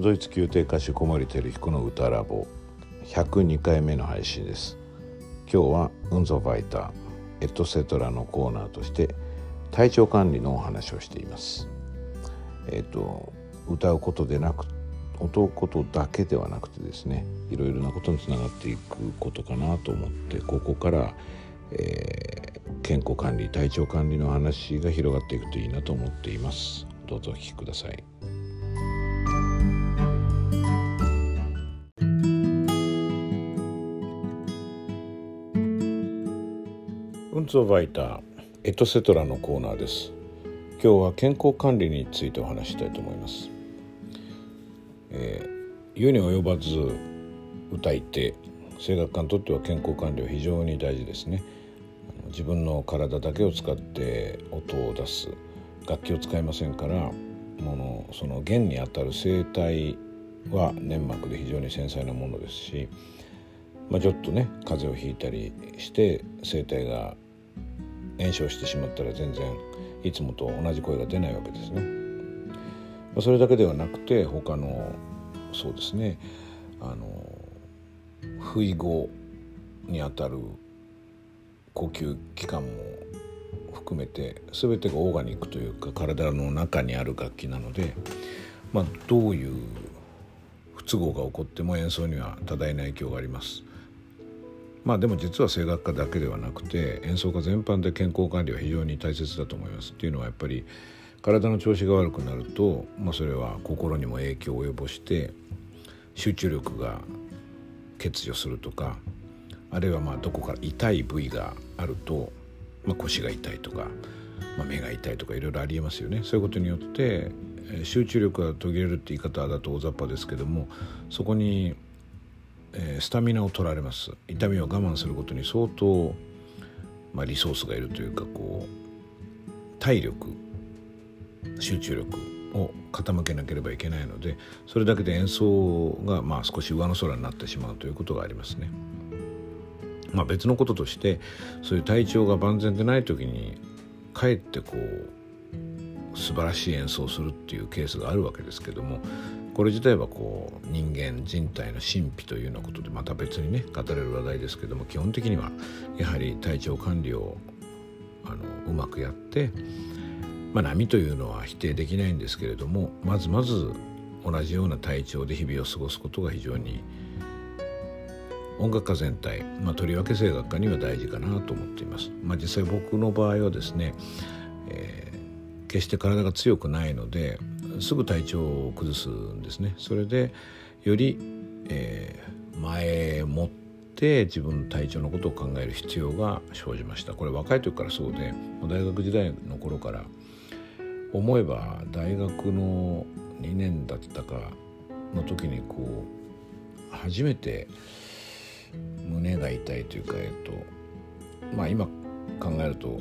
ドイツ宮廷歌手小森照彦の歌ラボ。102回目の配信です。今日は「ウンゾバイターエットセトラ」のコーナーとして体調管理のお話をしています。えっ、と歌うことでなく歌うことだけではなくてですねいろいろなことにつながっていくことかなと思ってここから、えー、健康管理体調管理の話が広がっていくといいなと思っています。どうぞお聞きください。ウンツォバイターエトセトラのコーナーです今日は健康管理についてお話したいと思いますえー、言うに及ばず歌い手声楽家にとっては健康管理は非常に大事ですね自分の体だけを使って音を出す楽器を使いませんからものその弦にあたる声帯は粘膜で非常に繊細なものですし、まあ、ちょっとね風邪をひいたりして声帯が炎症してしまったら全然いつもと同じ声が出ないわけですね。まそれだけではなくて他のそうですねあの不意語にあたる呼吸器官も含めて全てがオーガニックというか体の中にある楽器なので、まあ、どういう不都合が起こっても演奏には多大な影響があります。まあでも実は声楽家だけではなくて演奏家全般で健康管理は非常に大切だと思います。っていうのはやっぱり体の調子が悪くなると、まあ、それは心にも影響を及ぼして集中力が欠如するとかあるいはまあどこか痛い部位があると、まあ、腰が痛いとか、まあ、目が痛いとかいろいろありえますよね。そういうことによって集中力が途切れるって言い方だと大雑把ですけどもそこに、えー、スタミナを取られます痛みを我慢することに相当、まあ、リソースがいるというかこう体力集中力を傾けなければいけないのでそれだけで演奏がまあ少し上の空になってしまうということがありますね。まあ、別のこととしてそういう体調が万全でない時にかえってこう素晴らしい演奏をするっていうケースがあるわけですけどもこれ自体はこう人間人体の神秘というようなことでまた別にね語れる話題ですけども基本的にはやはり体調管理をあのうまくやってまあ、波というのは否定できないんですけれどもまずまず同じような体調で日々を過ごすことが非常に音楽家全体、まあ、とりわけ声楽家には大事かなと思っています。まあ、実際僕の場合はですね、えー、決して体が強くないのですぐ体調を崩すんですね。それでより、えー、前もって自分の体調のことを考える必要が生じました。これ若い時からそうで大学時代の頃から思えば大学の2年だったかの時にこう初めて胸が痛いというかえっとまあ今考えると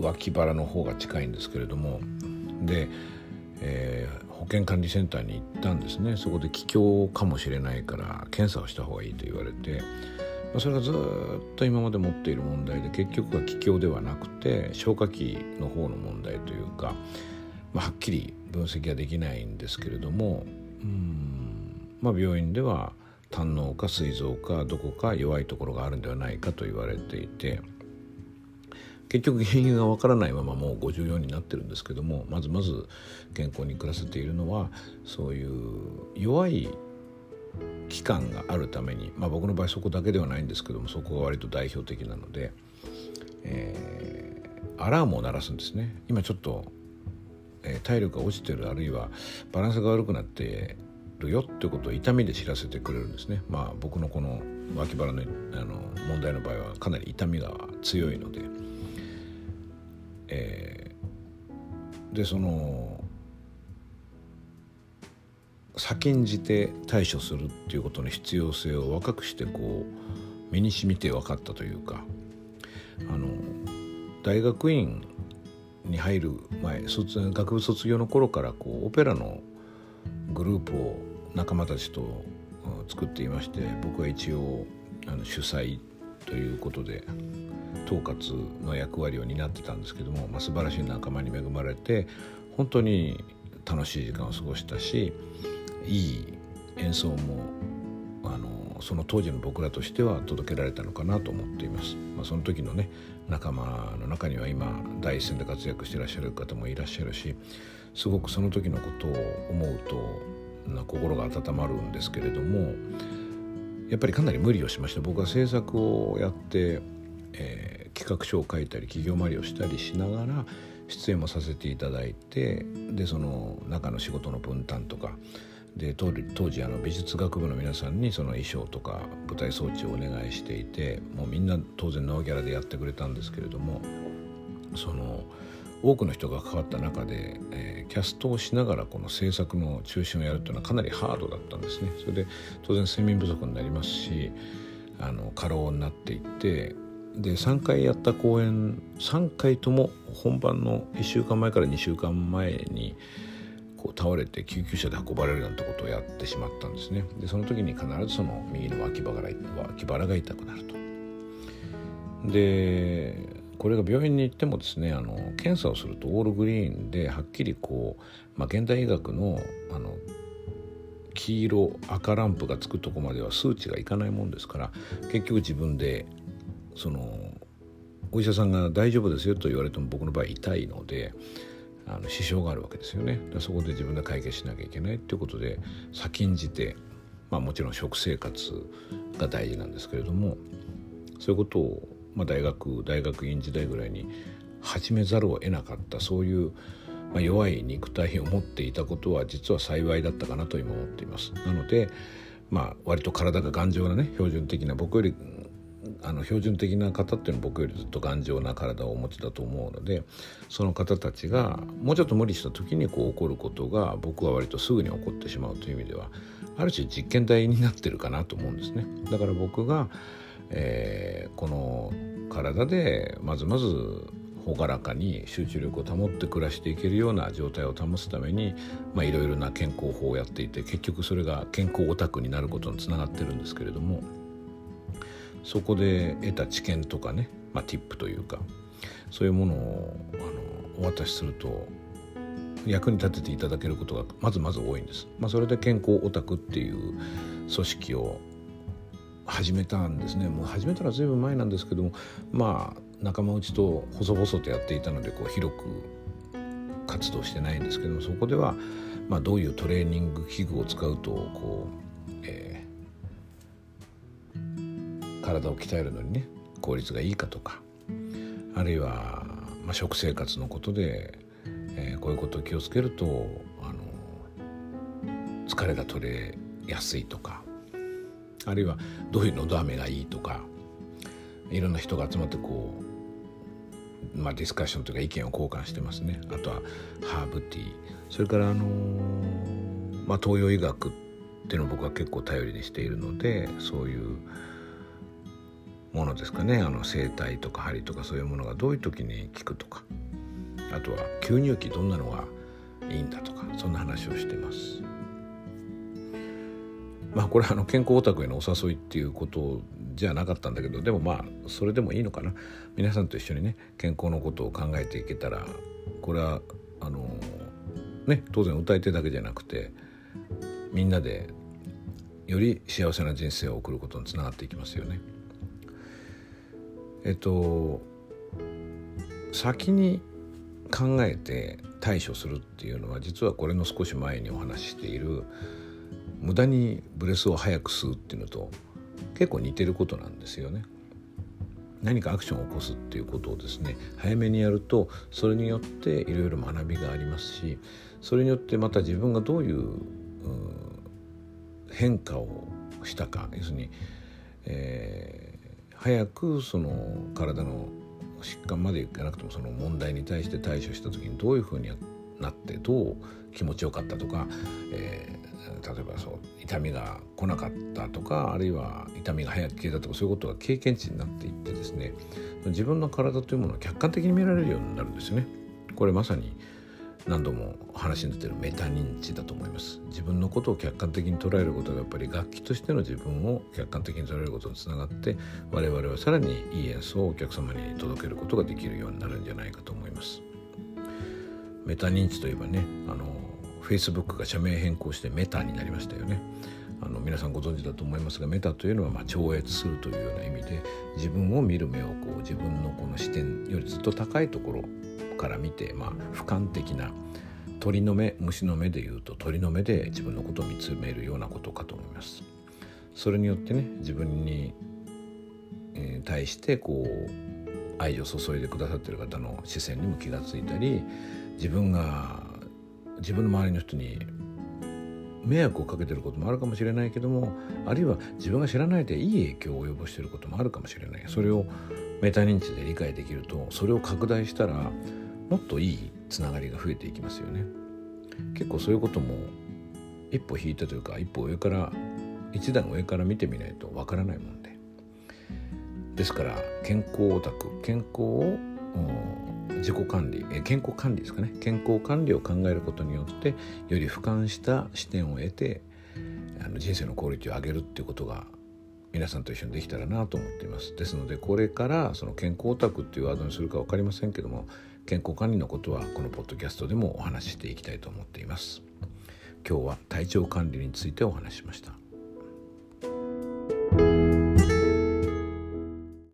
脇腹の方が近いんですけれどもで、えー、保健管理センターに行ったんですね。そこで気胸かもしれないから検査をした方がいいと言われてそれがずっと今まで持っている問題で結局は気境ではなくて消化器の方の問題というか、まあ、はっきり分析はできないんですけれどもうん、まあ、病院では胆のか膵臓かどこか弱いところがあるんではないかと言われていて結局原因がわからないままもう54になってるんですけどもまずまず健康に暮らせているのはそういう弱い期間があるために、まあ、僕の場合そこだけではないんですけどもそこが割と代表的なので、えー、アラームを鳴らすんですね。今ちょっと、えー、体力が落ちてるあるいはバランスが悪くなってるよってことを痛みで知らせてくれるんですね。まあ僕のこの脇腹のあの問題の場合はかなり痛みが強いので、えー、でその先んじて対処するっていうことの必要性を若くしてこう身にしみて分かったというかあの大学院に入る前卒学部卒業の頃からこうオペラのグループを仲間たちと作っていまして僕は一応あの主催ということで統括の役割を担ってたんですけども、まあ、素晴らしい仲間に恵まれて本当に楽しい時間を過ごしたしいい演奏もあのその当時の僕らとしては届けられたのかなと思っています。まあ、その時のね仲間の中には今第一線で活躍していらっしゃる方もいらっしゃるしすごくその時のことを思うとな心が温まるんですけれどもやっぱりかなり無理をしました。僕は制作をやって、えー、企画書を書いたり企業回りをしたりしながら出演もさせていただいてでその中の仕事の分担とかで当時あの美術学部の皆さんにその衣装とか舞台装置をお願いしていてもうみんな当然ノーギャラでやってくれたんですけれどもその多くの人が関わった中で、えー、キャストをしながらこの制作の中心をやるというのはかなりハードだったんですね。それで当然睡眠不足になりますしあの過労になっていってで3回やった公演3回とも本番の1週間前から2週間前にこう倒れて救急車で運ばれるなんてことをやってしまったんですねでその時に必ずその右の脇腹が脇腹が痛くなるとでこれが病院に行ってもですねあの検査をするとオールグリーンではっきりこう、まあ、現代医学のあの黄色赤ランプがつくとこまでは数値がいかないもんですから結局自分でそのお医者さんが大丈夫ですよと言われても僕の場合痛いのであの支障があるわけですよね。そこで自分で解決しなきゃいけないっていうことで先んじて、まあ、もちろん食生活が大事なんですけれどもそういうことを、まあ、大学大学院時代ぐらいに始めざるを得なかったそういう、まあ、弱い肉体を持っていたことは実は幸いだったかなと今思っています。なのでまあ割と体が頑丈なね標準的な僕よりあの標準的な方っていうのは僕よりずっと頑丈な体をお持ちだと思うのでその方たちがもうちょっと無理した時にこう起こることが僕は割とすぐに起こってしまうという意味ではある種実験台になってるかなと思うんですね。だから僕が、えー、この体でまずまず朗らかに集中力を保って暮らしていけるような状態を保つためにいろいろな健康法をやっていて結局それが健康オタクになることにつながってるんですけれども。そこで得た知見とかね、まあ、ティップというかそういうものをあのお渡しすると役に立てていただけることがまずまず多いんです。まあ、それで健康オタクっていう組織を始めたんですね。もう始めたら随分前なんですけどもまあ仲間内と細々とやっていたのでこう広く活動してないんですけどもそこでは、まあ、どういうトレーニング器具を使うとこう、え体を鍛えるのにね効率がいいかとかあるいは、まあ、食生活のことで、えー、こういうことを気をつけるとあの疲れが取れやすいとかあるいはどういうのど飴がいいとかいろんな人が集まってこう、まあ、ディスカッションというか意見を交換してますね。あとはハーブティー。それからあのまあ、東洋医学っていうのを僕は結構頼りにしているのでそういうものですかね。あの整体とか針とかそういうものがどういう時に効くとか。あとは吸入器どんなのがいいんだとか。そんな話をしてます。まあこれはあの健康オタクへのお誘いっていうことじゃなかったんだけどでもまあそれでもいいのかな皆さんと一緒にね健康のことを考えていけたらこれはあのね当然歌い手だけじゃなくてみんなでより幸せな人生を送ることにつながっていきますよね。えっと先に考えて対処するっていうのは実はこれの少し前にお話ししている無駄にブレスを早く吸うっていうのと結構似てることなんですよね。何かアクションを起こすっていうことをですね早めにやるとそれによっていろいろ学びがありますしそれによってまた自分がどういう変化をしたか要するに、え早くその体の疾患までいかなくてもその問題に対して対処した時にどういうふうになってどう気持ちよかったとか、えー、例えばそう痛みが来なかったとかあるいは痛みが早く消えたとかそういうことが経験値になっていってですね自分の体というものを客観的に見られるようになるんですよね。これまさに何度も話に出てるメタ認知だと思います自分のことを客観的に捉えることがやっぱり楽器としての自分を客観的に捉えることにつながって我々はさらにいい演奏をお客様に届けることができるようになるんじゃないかと思いますメタ認知といえばねあの Facebook が社名変更してメタになりましたよね。あの皆さんご存知だと思いますがメタというのはま超越するというような意味で自分を見る目をこう自分のこの視点よりずっと高いところから見て、まあ、俯瞰的な鳥の目虫の目でいうと鳥の目で自分のことを見つめるようなことかと思います。それによってね自分に、対してこう愛情を注いでくださっている方の視線にも気が付いたり自分が自分の周りの人に迷惑をかけてることもあるかもしれないけどもあるいは自分が知らないでいい影響を及ぼしていることもあるかもしれない。それをメタ認知で理解できるとそれを拡大したらもっといいつながりが増えていきますよね。結構そういうことも一歩引いたというか一歩上から一段上から見てみないとわからないもんで。ですから健康オタク健康を自己管理え健康管理ですかね。健康管理を考えることによってより俯瞰した視点を得てあの人生のクオリティを上げるっていうことが皆さんと一緒にできたらなと思っています。ですのでこれからその健康オタクっていうワードにするか分かりませんけども健康管理のことはこのポッドキャストでもお話ししていきたいと思っています。今日は体調管理についてお話ししました。